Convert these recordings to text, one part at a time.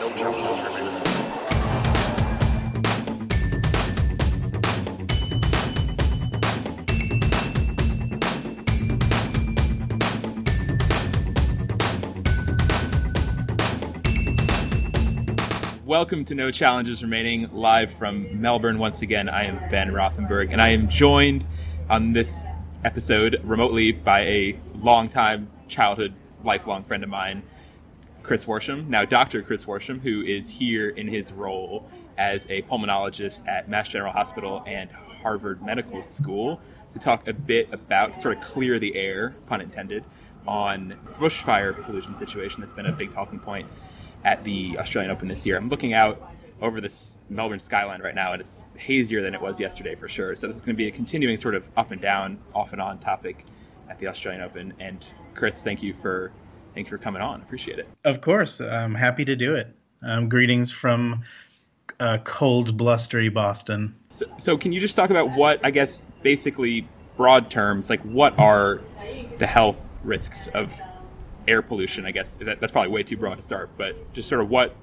Welcome to No Challenges Remaining, live from Melbourne once again. I am Ben Rothenberg, and I am joined on this episode remotely by a longtime childhood, lifelong friend of mine, Chris Worsham, now Dr. Chris Worsham, who is here in his role as a pulmonologist at Mass General Hospital and Harvard Medical School to talk a bit about, sort of clear the air, pun intended, on the bushfire pollution situation that's been a big talking point at the Australian Open this year. I'm looking out over this Melbourne skyline right now, and it's hazier than it was yesterday for sure. So this is going to be a continuing sort of up and down, off and on topic at the Australian Open. And Chris, thank you for thanks for coming on. Appreciate it. Of course, I'm happy to do it. Um, greetings from uh, cold, blustery Boston. So, so, can you just talk about what I guess basically broad terms, like what are the health risks of air pollution? I guess that, that's probably way too broad to start, but just sort of what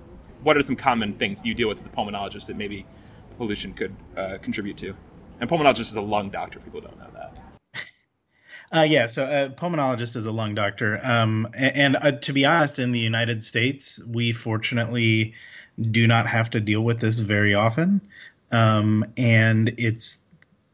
what are some common things you deal with as a pulmonologist that maybe pollution could uh, contribute to? And pulmonologist is a lung doctor. People don't know that. Uh, yeah, so a pulmonologist is a lung doctor. Um, and, and uh, to be honest, in the United States, we fortunately do not have to deal with this very often. Um, and it's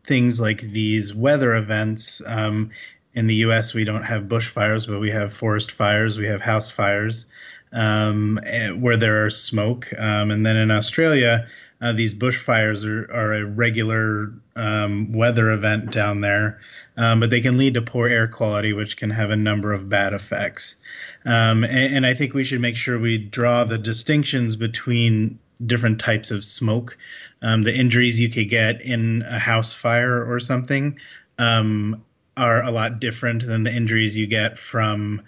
things like these weather events. Um, in the U.S., we don't have bushfires, but we have forest fires, we have house fires, um, eh, where there are smoke. Um, and then in Australia, uh, these bushfires are, are a regular um, weather event down there, um, but they can lead to poor air quality, which can have a number of bad effects. Um, and, and, I think we should make sure we draw the distinctions between different types of smoke. Um, the injuries you could get in a house fire or something um, are a lot different than the injuries you get from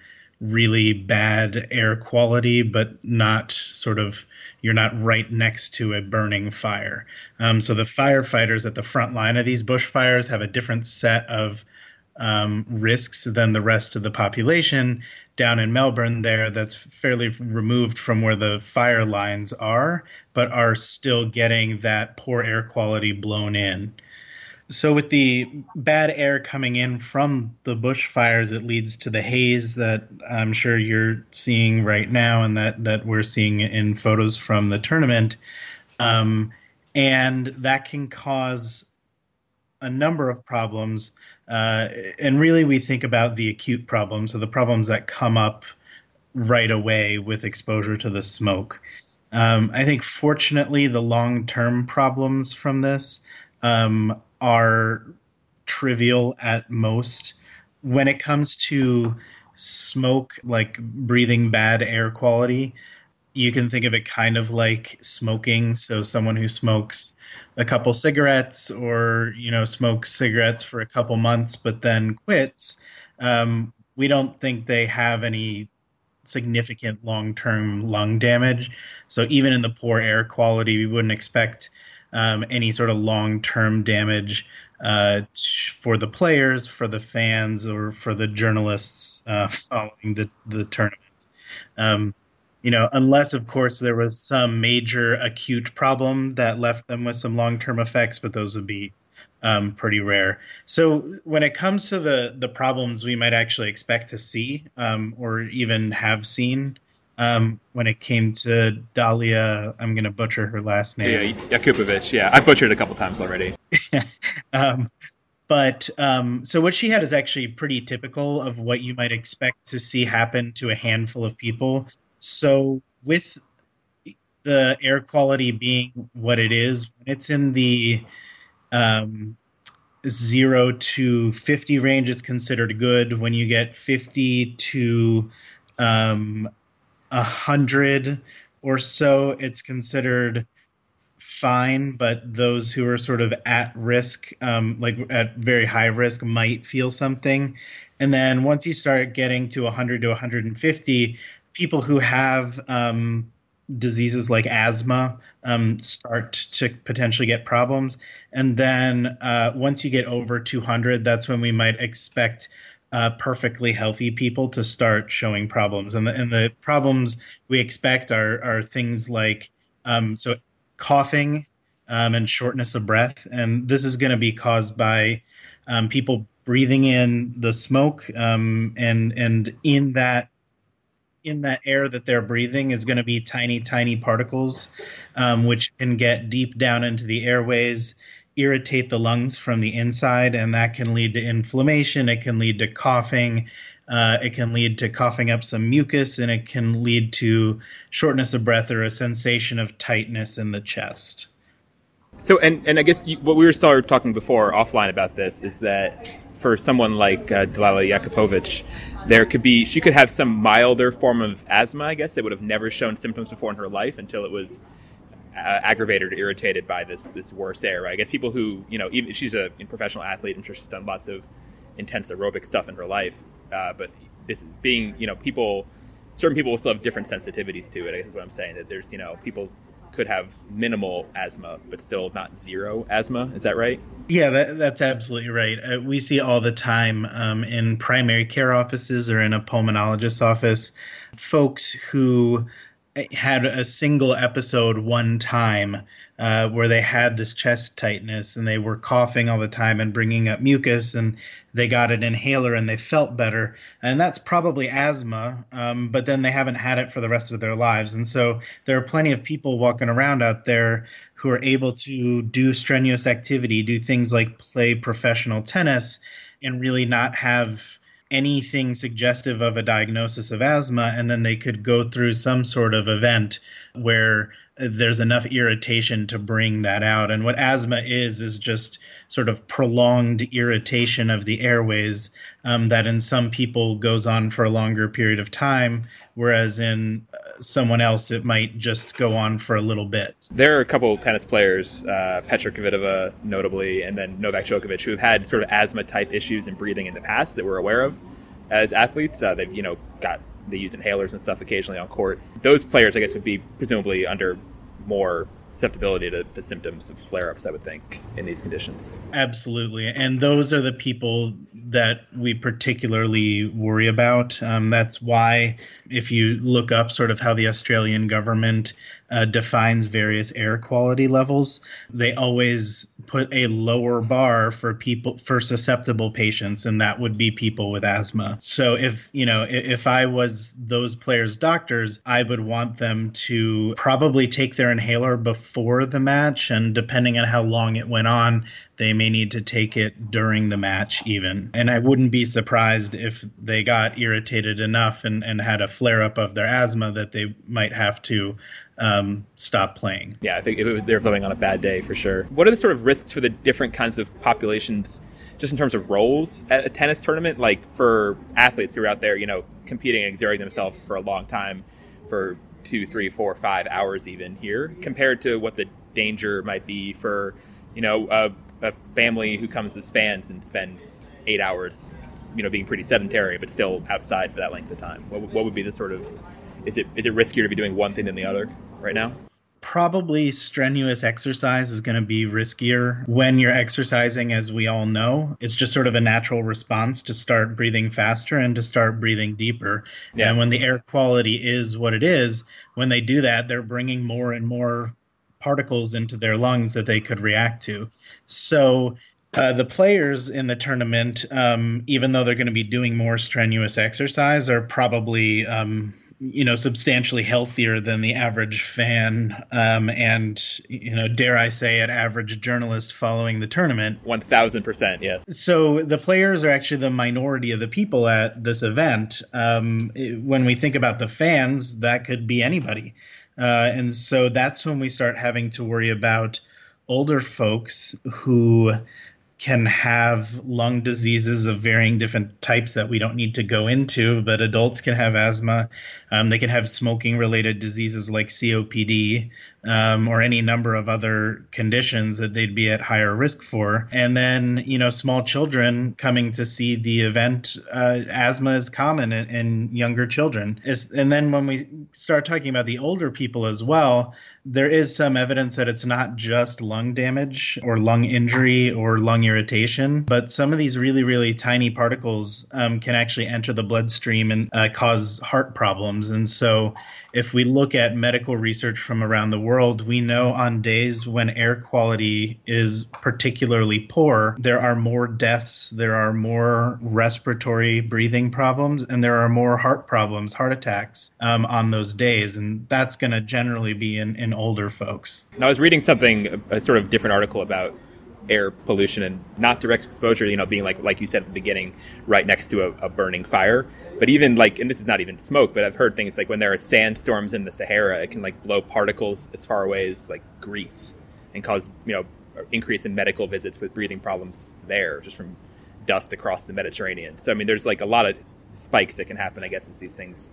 really bad air quality, but not sort of you're not right next to a burning fire. Um, so the firefighters at the front line of these bushfires have a different set of um, risks than the rest of the population down in Melbourne. There, that's fairly removed from where the fire lines are, but are still getting that poor air quality blown in. So, with the bad air coming in from the bushfires, it leads to the haze that I'm sure you're seeing right now, and that that we're seeing in photos from the tournament. Um, and that can cause a number of problems. Uh, and really, we think about the acute problems, so the problems that come up right away with exposure to the smoke. Um, I think, fortunately, the long term problems from this um, are trivial at most. When it comes to smoke, like breathing bad air quality, you can think of it kind of like smoking. So someone who smokes a couple cigarettes or you know smokes cigarettes for a couple months but then quits, um, we don't think they have any significant long-term lung damage. So even in the poor air quality, we wouldn't expect um, any sort of long term damage uh, for the players, for the fans, or for the journalists uh, following the, the tournament. Um, you know, unless, of course, there was some major acute problem that left them with some long term effects, but those would be um, pretty rare. So when it comes to the the problems we might actually expect to see um, or even have seen um, when it came to Dahlia. I'm going to butcher her last name. Yeah, Jakubovic. Yeah, I butchered a couple times already. um, but um, so what she had is actually pretty typical of what you might expect to see happen to a handful of people. So with the air quality being what it is, when it's in the um, zero to 50 range, it's considered good. When you get 50 to um, a hundred or so, it's considered fine. But those who are sort of at risk, um, like at very high risk, might feel something. And then once you start getting to 100 to 150, people who have um, diseases like asthma um, start to potentially get problems. And then uh, once you get over 200, that's when we might expect uh, perfectly healthy people to start showing problems. And the, and the problems we expect are, are things like um, so coughing um, and shortness of breath. And this is going to be caused by um, people breathing in the smoke um, and and in that in that air that they're breathing is going to be tiny tiny particles um, which can get deep down into the airways irritate the lungs from the inside and that can lead to inflammation it can lead to coughing uh, it can lead to coughing up some mucus and it can lead to shortness of breath or a sensation of tightness in the chest so, and, and I guess you, what we were talking before offline about this is that for someone like uh, Dalila Jakupovic, there could be she could have some milder form of asthma. I guess that would have never shown symptoms before in her life until it was uh, aggravated or irritated by this this worse air. Right? I guess people who you know, even she's a professional athlete. I'm sure she's done lots of intense aerobic stuff in her life. Uh, but this is being you know people certain people will still have different sensitivities to it. I guess is what I'm saying. That there's you know people could have minimal asthma, but still not zero asthma. Is that right? Yeah, that, that's absolutely right. Uh, we see all the time um, in primary care offices or in a pulmonologist's office folks who had a single episode one time uh, where they had this chest tightness and they were coughing all the time and bringing up mucus and they got an inhaler and they felt better. And that's probably asthma um, but then they haven't had it for the rest of their lives. And so there are plenty of people walking around out there who are able to do strenuous activity do things like play professional tennis and really not have anything suggestive of a diagnosis of asthma, and then they could go through some sort of event where there's enough irritation to bring that out. And what asthma is, is just sort of prolonged irritation of the airways um, that in some people goes on for a longer period of time, whereas in uh, someone else it might just go on for a little bit. There are a couple tennis players, uh, Petra Kvitova notably, and then Novak Djokovic, who have had sort of asthma type issues and breathing in the past that we're aware of as athletes. Uh, they've you know got they use inhalers and stuff occasionally on court. Those players, I guess, would be presumably under more susceptibility to the symptoms of flare ups, I would think, in these conditions. Absolutely. And those are the people that we particularly worry about. Um, that's why, if you look up sort of how the Australian government uh, defines various air quality levels, they always put a lower bar for people for susceptible patients, and that would be people with asthma. So if you know if I was those players' doctors, I would want them to probably take their inhaler before the match, and depending on how long it went on, they may need to take it during the match even. And I wouldn't be surprised if they got irritated enough and, and had a flare up of their asthma that they might have to um, stop playing. Yeah, I think if it was they're flowing on a bad day for sure. What are the sort of risks for the different kinds of populations, just in terms of roles at a tennis tournament? Like for athletes who are out there, you know, competing and exerting themselves for a long time, for two, three, four, five hours even here, compared to what the danger might be for, you know, a, a family who comes as fans and spends eight hours, you know, being pretty sedentary but still outside for that length of time. What, what would be the sort of is it is it riskier to be doing one thing than the other right now? Probably strenuous exercise is going to be riskier when you're exercising, as we all know. It's just sort of a natural response to start breathing faster and to start breathing deeper. Yeah. And when the air quality is what it is, when they do that, they're bringing more and more particles into their lungs that they could react to. So uh, the players in the tournament, um, even though they're going to be doing more strenuous exercise, are probably um, you know substantially healthier than the average fan um, and you know dare i say it average journalist following the tournament. 1000% yes. So the players are actually the minority of the people at this event. Um, when we think about the fans that could be anybody uh, and so that's when we start having to worry about older folks who can have lung diseases of varying different types that we don't need to go into, but adults can have asthma. Um, they can have smoking related diseases like COPD um, or any number of other conditions that they'd be at higher risk for. And then, you know, small children coming to see the event, uh, asthma is common in, in younger children. It's, and then when we start talking about the older people as well, there is some evidence that it's not just lung damage or lung injury or lung irritation. But some of these really, really tiny particles um, can actually enter the bloodstream and uh, cause heart problems. And so, if we look at medical research from around the world, we know on days when air quality is particularly poor, there are more deaths, there are more respiratory breathing problems, and there are more heart problems, heart attacks um, on those days. And that's going to generally be in, in older folks. And I was reading something, a sort of different article about air pollution and not direct exposure, you know, being like like you said at the beginning, right next to a, a, burning fire. But even like, and this is not even smoke, but I've heard things like when there are sandstorms in the Sahara, it can like blow particles as far away as like Greece and cause you know increase in medical visits with breathing problems there just from dust across the Mediterranean. So I mean, there's like a lot of spikes that can happen, I guess, as these things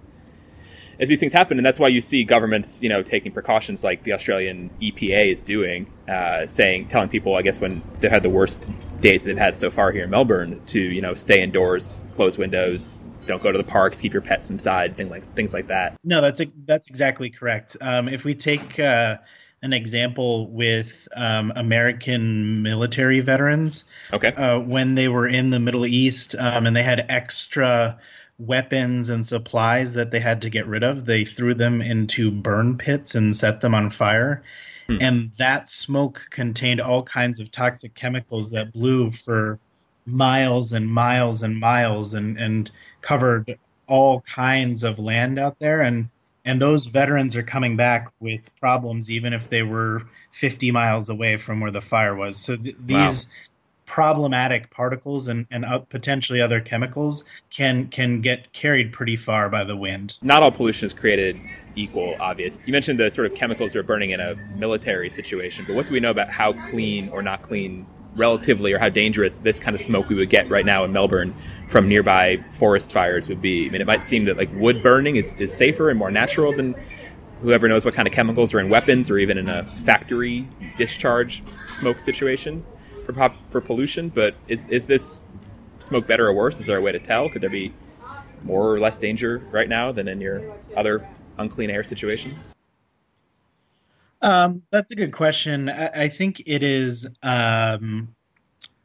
as these things happen, and that's why you see governments, you know, taking precautions like the Australian EPA is doing, uh, saying, telling people, I guess, when they've had the worst days they've had so far here in Melbourne, to you know, stay indoors, close windows, don't go to the parks, keep your pets inside, things like things like that. No, that's a, that's exactly correct. Um, if we take uh, an example with um, American military veterans, okay, uh, when they were in the Middle East um, and they had extra weapons and supplies that they had to get rid of. They threw them into burn pits and set them on fire. Hmm. And that smoke contained all kinds of toxic chemicals that blew for miles and miles and miles and, and covered all kinds of land out there. And and those veterans are coming back with problems even if they were 50 miles away from where the fire was. So th- these wow problematic particles and, and potentially other chemicals can can get carried pretty far by the wind. Not all pollution is created equal, obvious. You mentioned the sort of chemicals are burning in a military situation, but what do we know about how clean or not clean relatively or how dangerous this kind of smoke we would get right now in Melbourne from nearby forest fires would be? I mean, it might seem that like wood burning is, is safer and more natural than whoever knows what kind of chemicals are in weapons or even in a factory discharge smoke situation for pop, for pollution, but is is this smoke better or worse? Is there a way to tell? Could there be more or less danger right now than in your other unclean air situations? Um, that's a good question. I, I think it is. Um,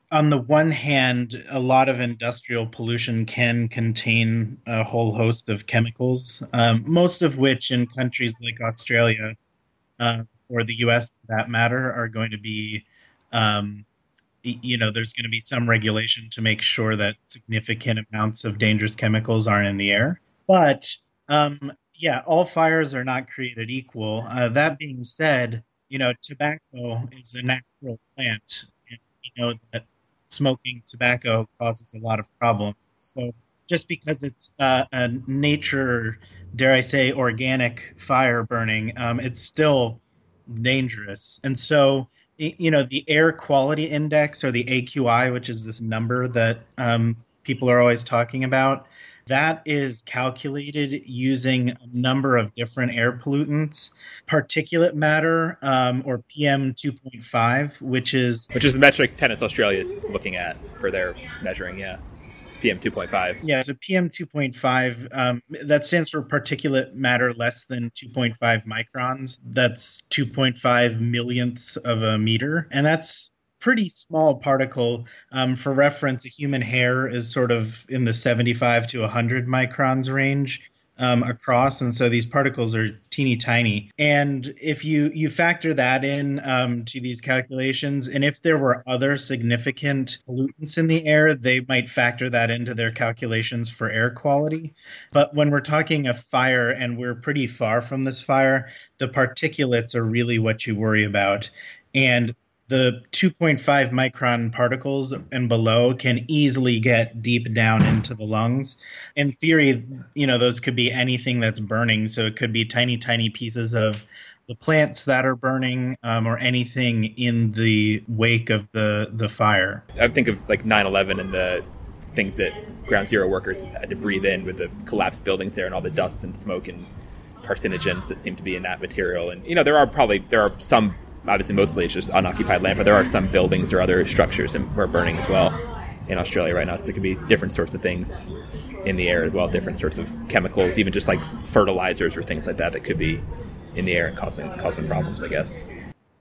on the one hand, a lot of industrial pollution can contain a whole host of chemicals, um, most of which in countries like Australia uh, or the US, for that matter, are going to be um, you know there's going to be some regulation to make sure that significant amounts of dangerous chemicals aren't in the air. But um, yeah all fires are not created equal. Uh, that being said you know tobacco is a natural plant and we know that smoking tobacco causes a lot of problems. So just because it's uh, a nature dare i say organic fire burning um, it's still dangerous. And so you know the air quality index or the aqi which is this number that um, people are always talking about that is calculated using a number of different air pollutants. Particulate matter um, or pm 2.5 which is which is the metric tennis australia is looking at for their measuring yeah PM 2.5. Yeah, so PM 2.5, um, that stands for particulate matter less than 2.5 microns. That's 2.5 millionths of a meter. And that's pretty small particle. Um, for reference, a human hair is sort of in the 75 to 100 microns range um, across, and so these particles are teeny tiny. And if you you factor that in um, to these calculations, and if there were other significant pollutants in the air, they might factor that into their calculations for air quality. But when we're talking a fire, and we're pretty far from this fire, the particulates are really what you worry about. And the 2.5 micron particles and below can easily get deep down into the lungs. In theory, you know, those could be anything that's burning. So it could be tiny, tiny pieces of the plants that are burning um, or anything in the wake of the, the fire. I think of like 9 11 and the things that ground zero workers had to breathe in with the collapsed buildings there and all the dust and smoke and carcinogens that seem to be in that material. And, you know, there are probably, there are some obviously mostly it's just unoccupied land, but there are some buildings or other structures that are burning as well in Australia right now. So it could be different sorts of things in the air as well, different sorts of chemicals, even just like fertilizers or things like that that could be in the air and causing causing problems, I guess.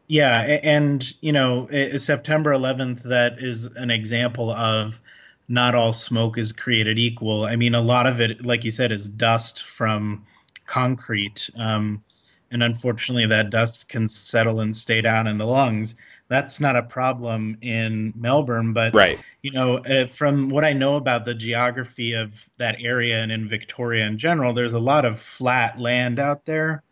Yeah, and you know, September 11th that is an example of not all smoke is created equal. I mean, a lot of it, like you said, is dust from concrete. Um, and unfortunately, that dust can settle and stay down in the lungs. That's not a problem in Melbourne, but right. you know, uh, from what I know about the geography of that area and in Victoria in general, there's a lot of flat land out there,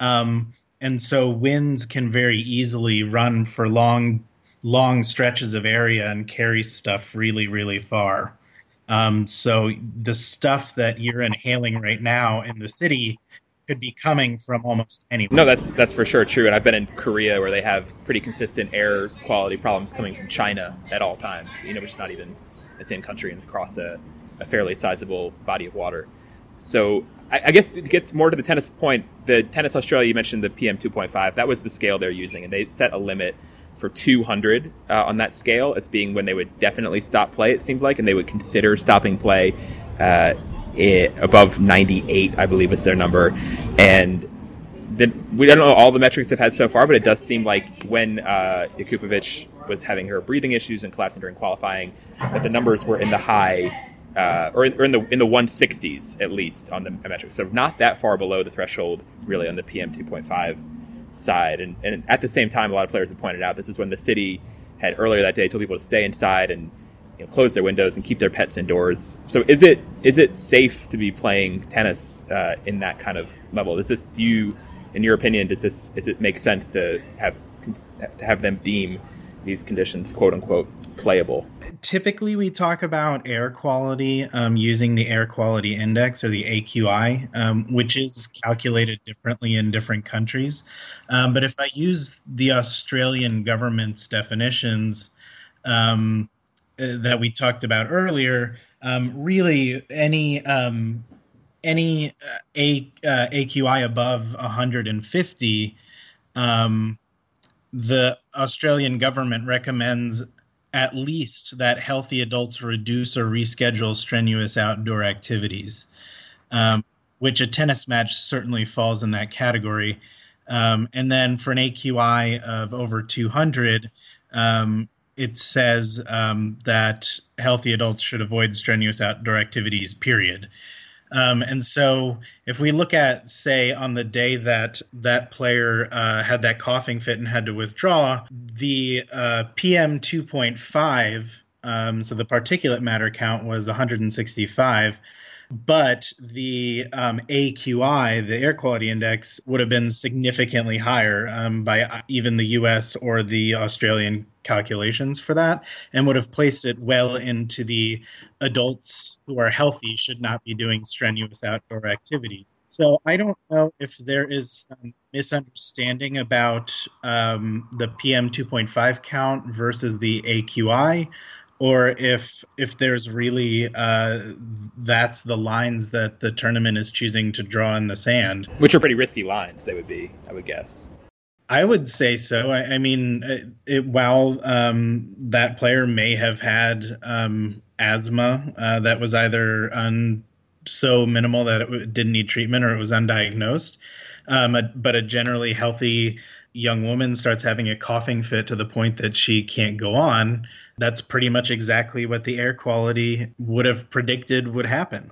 um, and so winds can very easily run for long long stretches of area and carry stuff really, really far. Um, so the stuff that you're inhaling right now in the city could be coming from almost anywhere. No, that's that's for sure true. And I've been in Korea where they have pretty consistent air quality problems coming from China at all times. You know, which is not even the same country and across a, a fairly sizable body of water. So I, I, guess to get more to the tennis point, the Tennis Australia you mentioned the PM 2.5. That was the scale they're using, and they set a limit for 200 uh, on that scale as being when they would definitely stop play. It seems like, and they would consider stopping play uh, it, above 98, I believe is their number. And the, we don't know all the metrics they've had so far, but it does seem like when uh, was having her breathing issues and collapsing during qualifying, that the numbers were in the high. Uh, or, in, or in the in the 160s at least on the metrics, so not that far below the threshold really on the PM 2.5 side. And, and at the same time, a lot of players have pointed out this is when the city had earlier that day told people to stay inside and you know, close their windows and keep their pets indoors. So is it is it safe to be playing tennis uh, in that kind of level? Is this do you, in your opinion, does this does it make sense to have to have them deem these conditions quote unquote playable? Typically, we talk about air quality um, using the air quality index or the AQI, um, which is calculated differently in different countries. Um, but if I use the Australian government's definitions um, that we talked about earlier, um, really any um, any uh, A, uh, AQI above 150 the Australian government recommends at least that healthy adults reduce or reschedule strenuous outdoor activities, um, which a tennis match certainly falls in that category. Um, and then for an AQI of over 200, um, it says um, that healthy adults should avoid strenuous outdoor activities, period. Um, and so, if we look at, say, on the day that that player uh, had that coughing fit and had to withdraw, the uh, PM 2.5, um, so the particulate matter count was 165 but the um, AQI, the air quality index, would have been significantly higher um, by uh, even the US or the Australian calculations for that, and would have placed it well into the adults who are healthy should not be doing strenuous outdoor activities. So I don't know if there is some misunderstanding about um, the PM 2.5 count versus the AQI or if if there's really uh, that's the lines that the tournament is choosing to draw in the sand, which are pretty risky lines. They would be, I would guess. I would say so. I, I mean, it, it, while um, that player may have had um, asthma uh, that was either un, so minimal that it didn't need treatment or it was undiagnosed, um, but a generally healthy young woman starts having a coughing fit to the point that she can't go on, that's pretty much exactly what the air quality would have predicted would happen.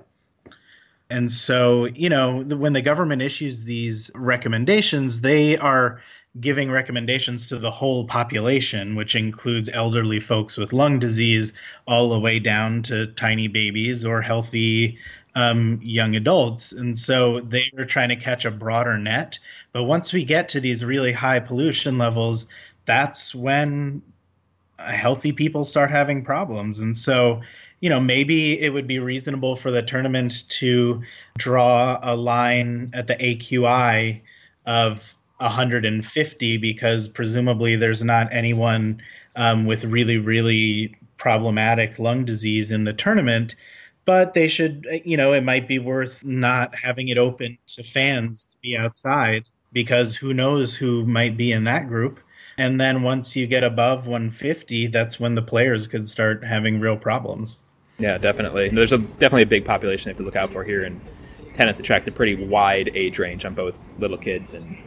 And so, you know, when the government issues these recommendations, they are giving recommendations to the whole population, which includes elderly folks with lung disease, all the way down to tiny babies or healthy um, young adults. And so they are trying to catch a broader net. But once we get to these really high pollution levels, that's when healthy people start having problems. And so, you know, maybe it would be reasonable for the tournament to draw a line at the AQI of 150 because presumably there's not anyone um, with really, really problematic lung disease in the tournament but they should you know it might be worth not having it open to fans to be outside because who knows who might be in that group and then once you get above 150 that's when the players could start having real problems. Yeah definitely. There's a definitely a big population they have to look out for here and tennis attracts a pretty wide age range on both little kids and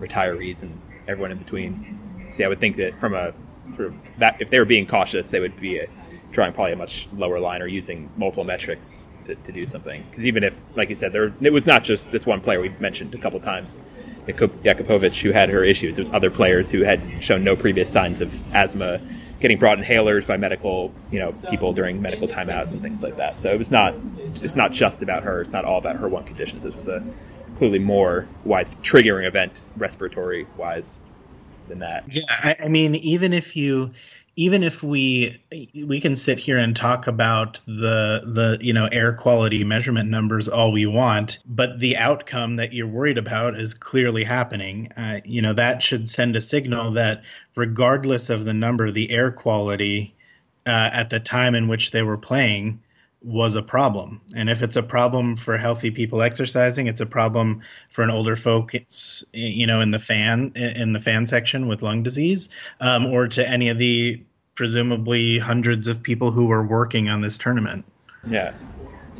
retirees and everyone in between. See, I would think that from a sort of that if they were being cautious, they would be a, drawing probably a much lower line or using multiple metrics to, to do something. Because even if, like you said, there it was not just this one player we mentioned a couple times, Jakupovic, who had her issues. There was other players who had shown no previous signs of asthma, getting brought inhalers by medical, you know, people during medical timeouts and things like that. So it was not, it's not just about her. It's not all about her one conditions. This was a clearly more wide triggering event, respiratory wise, than that. Yeah, I, I mean, even if you even if we we can sit here and talk about the the you know air quality measurement numbers all we want but the outcome that you're worried about is clearly happening. Uh, you know that should send a signal that regardless of the number the air quality uh, at the time in which they were playing was a problem. And if it's a problem for healthy people exercising, it's a problem for an older folks, you know, in the fan in the fan section with lung disease, um, or to any of the presumably hundreds of people who were working on this tournament. Yeah.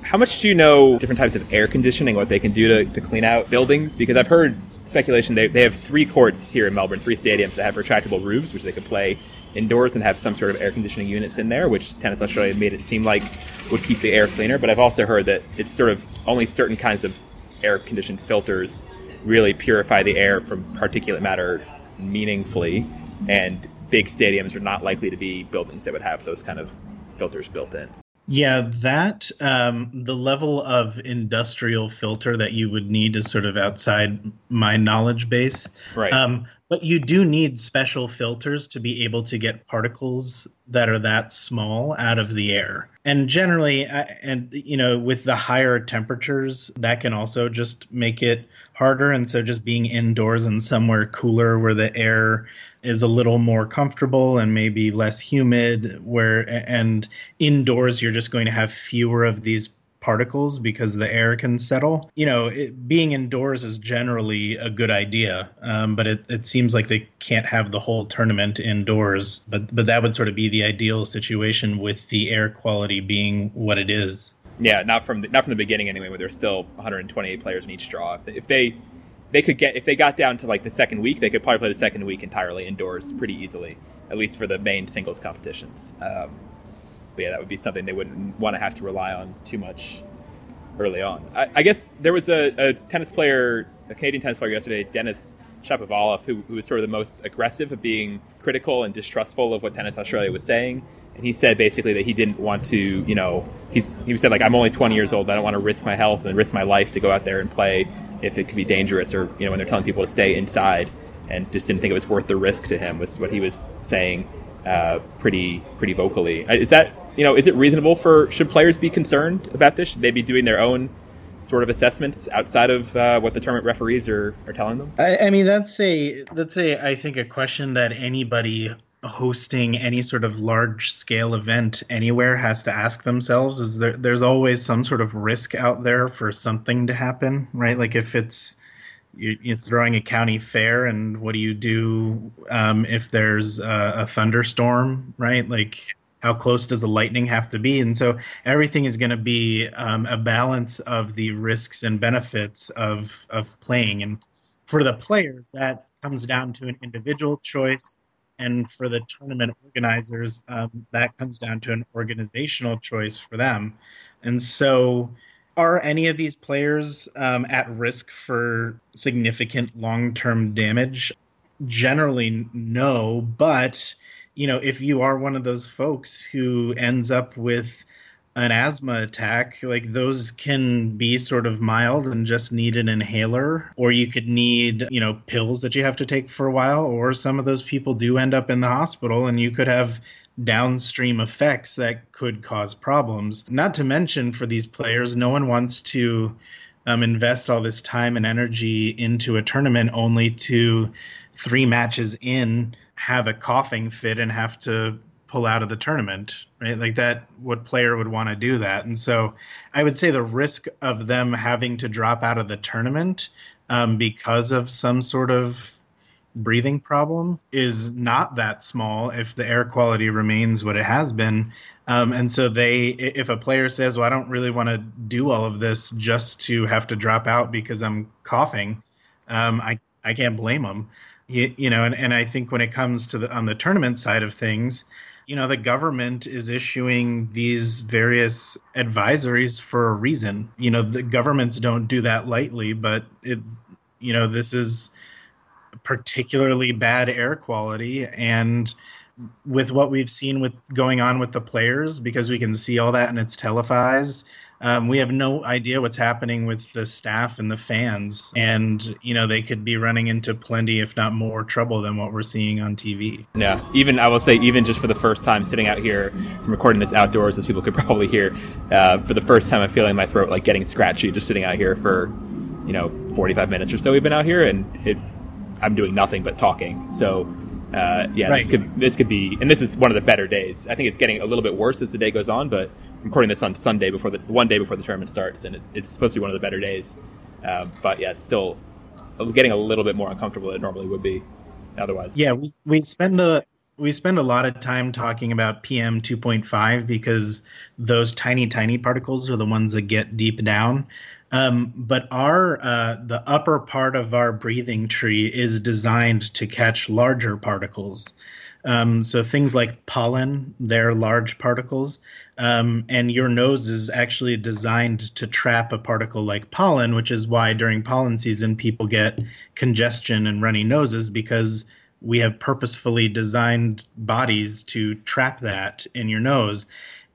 How much do you know different types of air conditioning, what they can do to, to clean out buildings? Because I've heard speculation they, they have three courts here in Melbourne, three stadiums that have retractable roofs, which they could play indoors and have some sort of air conditioning units in there, which Tennis Australia made it seem like would keep the air cleaner. But I've also heard that it's sort of only certain kinds of air conditioned filters really purify the air from particulate matter meaningfully, and big stadiums are not likely to be buildings that would have those kind of filters built in. Yeah, that um, the level of industrial filter that you would need is sort of outside my knowledge base. Right. Um, but you do need special filters to be able to get particles that are that small out of the air. And generally, and you know, with the higher temperatures, that can also just make it harder. And so, just being indoors and somewhere cooler where the air is a little more comfortable and maybe less humid, where and indoors you're just going to have fewer of these particles because the air can settle. You know, it, being indoors is generally a good idea, um, but it, it seems like they can't have the whole tournament indoors. But but that would sort of be the ideal situation with the air quality being what it is. Yeah, not from the, not from the beginning anyway. Where there's still 128 players in each draw. If they they could get if they got down to like the second week, they could probably play the second week entirely indoors pretty easily, at least for the main singles competitions. Um, but yeah, that would be something they wouldn't want to have to rely on too much early on. I, I guess there was a, a, tennis player, a Canadian tennis player yesterday, Dennis Shapovalov, who, who was sort of the most aggressive of being critical and distrustful of what Tennis Australia was saying. And he said basically that he didn't want to, you know, he's, he said like, I'm only 20 years old. I don't want to risk my health and risk my life to go out there and play if it could be dangerous or, you know, when they're telling people to stay inside and just didn't think it was worth the risk to him was what he was saying uh, pretty, pretty vocally. Is that you know, is it reasonable for should players be concerned about this? Should they be doing their own sort of assessments outside of uh, what the tournament referees are, are telling them? I, I mean, that's a that's a I think a question that anybody hosting any sort of large scale event anywhere has to ask themselves is there there's always some sort of risk out there for something to happen right? Like if it's you're throwing a county fair and what do you do um, if there's a, a, thunderstorm right? Like how close does the lightning have to be? And so everything is going to be um, a balance of the risks and benefits of of playing. And for the players that comes down to an individual choice and for the tournament organizers um, that comes down to an organizational choice for them. And so are any of these players um, at risk for significant long-term damage? Generally no but you know, if you are one of those folks who ends up with an asthma attack, like those can be sort of mild and just need an inhaler, or you could need, you know, pills that you have to take for a while, or some of those people do end up in the hospital and you could have downstream effects that could cause problems. Not to mention for these players, no one wants to um, invest all this time and energy into a tournament only to three matches in have a coughing fit and have to pull out of the tournament, right? Like that, what player would want to do that? And so I would say the risk of them having to drop out of the tournament um, because of some sort of breathing problem is not that small if the air quality remains what it has been. Um, and so they, if a player says, "Well, I don't really want to do all of this just to have to drop out because I'm coughing," um, I I can't blame them. You, you know, and, and I think when it comes to the on the tournament side of things, you know, the government is issuing these various advisories for a reason. You know, the governments don't do that lightly, but it, you know, this is particularly bad air quality and with what we've seen with going on with the players because we can see all that and it's televised um, we have no idea what's happening with the staff and the fans, and you know they could be running into plenty, if not more, trouble than what we're seeing on TV. Yeah, even I will say, even just for the first time sitting out here, from recording this outdoors, as people could probably hear, uh, for the first time, I'm feeling my throat like getting scratchy just sitting out here for, you know, 45 minutes or so. We've been out here, and it, I'm doing nothing but talking. So. Uh, yeah, right. this could this could be, and this is one of the better days. I think it's getting a little bit worse as the day goes on, but I'm recording this on Sunday before the one day before the tournament starts, and it, it's supposed to be one of the better days. Uh, but yeah, it's still getting a little bit more uncomfortable than it normally would be otherwise. Yeah, we, we spend a we spend a lot of time talking about PM 2.5 because those tiny tiny particles are the ones that get deep down. Um, but our uh, the upper part of our breathing tree is designed to catch larger particles. Um, so things like pollen, they're large particles, um, and your nose is actually designed to trap a particle like pollen, which is why during pollen season people get congestion and runny noses because we have purposefully designed bodies to trap that in your nose.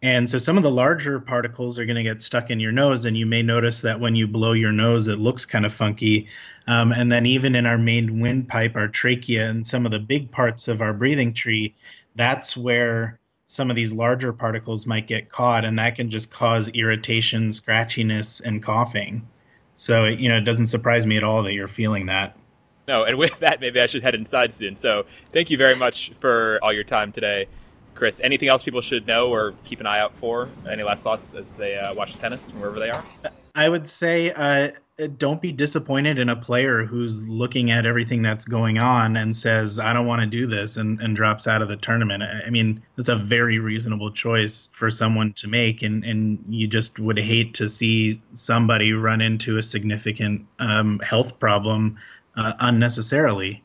And so some of the larger particles are going to get stuck in your nose, and you may notice that when you blow your nose, it looks kind of funky. Um, and then even in our main windpipe, our trachea, and some of the big parts of our breathing tree, that's where some of these larger particles might get caught, and that can just cause irritation, scratchiness, and coughing. So you know, it doesn't surprise me at all that you're feeling that. No, and with that, maybe I should head inside soon. So thank you very much for all your time today. Chris, anything else people should know or keep an eye out for? Any last thoughts as they uh, watch the tennis from wherever they are? I would say uh, don't be disappointed in a player who's looking at everything that's going on and says, I don't want to do this and, and drops out of the tournament. I mean, that's a very reasonable choice for someone to make. And, and you just would hate to see somebody run into a significant um, health problem uh, unnecessarily.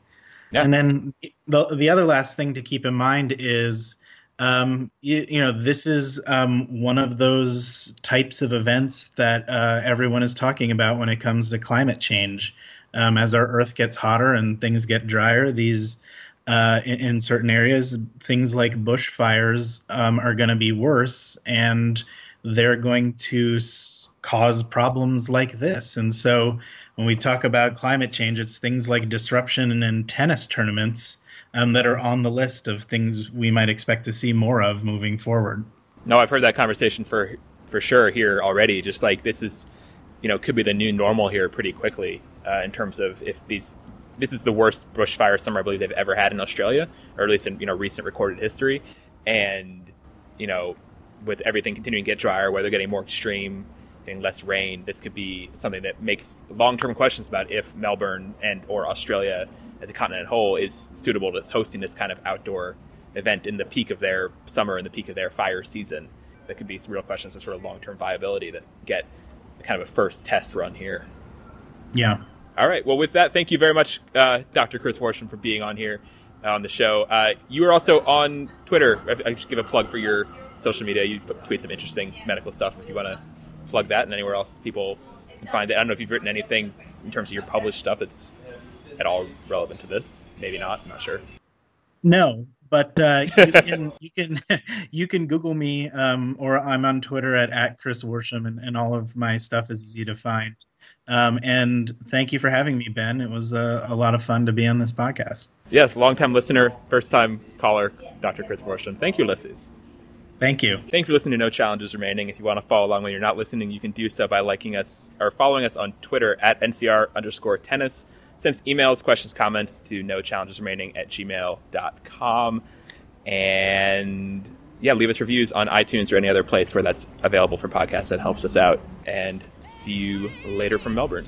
Yeah. And then the, the other last thing to keep in mind is um, you, you, know, this is um, one of those types of events that uh, everyone is talking about when it comes to climate change. Um, as our Earth gets hotter and things get drier, these uh, in, in, certain areas, things like bushfires um, are going to be worse, and they're going to s- cause problems like this. And so, when we talk about climate change, it's things like disruption in tennis tournaments um, that are on the list of things we might expect to see more of moving forward. No, I've heard that conversation for for sure here already. Just like this is, you know, could be the new normal here pretty quickly uh, in terms of if these. This is the worst bushfire summer I believe they've ever had in Australia, or at least in you know recent recorded history. And you know, with everything continuing to get drier, weather getting more extreme, getting less rain, this could be something that makes long-term questions about if Melbourne and or Australia as a continent whole is suitable to hosting this kind of outdoor event in the peak of their summer and the peak of their fire season. That could be some real questions of sort of long term viability that get kind of a first test run here. Yeah. All right. Well, with that, thank you very much, uh, Dr. Chris Worsham, for being on here uh, on the show. Uh, you are also on Twitter. I, I should give a plug for your social media. You tweet some interesting medical stuff if you want to plug that and anywhere else people can find it. I don't know if you've written anything in terms of your published stuff. It's at all relevant to this. Maybe not. I'm not sure. No, but uh, you can you can you can Google me, um, or I'm on Twitter at at Chris Worsham, and, and all of my stuff is easy to find. Um, and thank you for having me, Ben. It was a, a lot of fun to be on this podcast. Yes, long time listener, first time caller, Dr. Chris Worsham. Thank you, Ulysses. Thank you. Thank you for listening to No Challenges Remaining. If you want to follow along when you're not listening, you can do so by liking us or following us on Twitter at NCR underscore tennis. Send us emails, questions, comments to no challenges remaining at gmail.com. And yeah, leave us reviews on iTunes or any other place where that's available for podcasts. That helps us out. And see you later from Melbourne.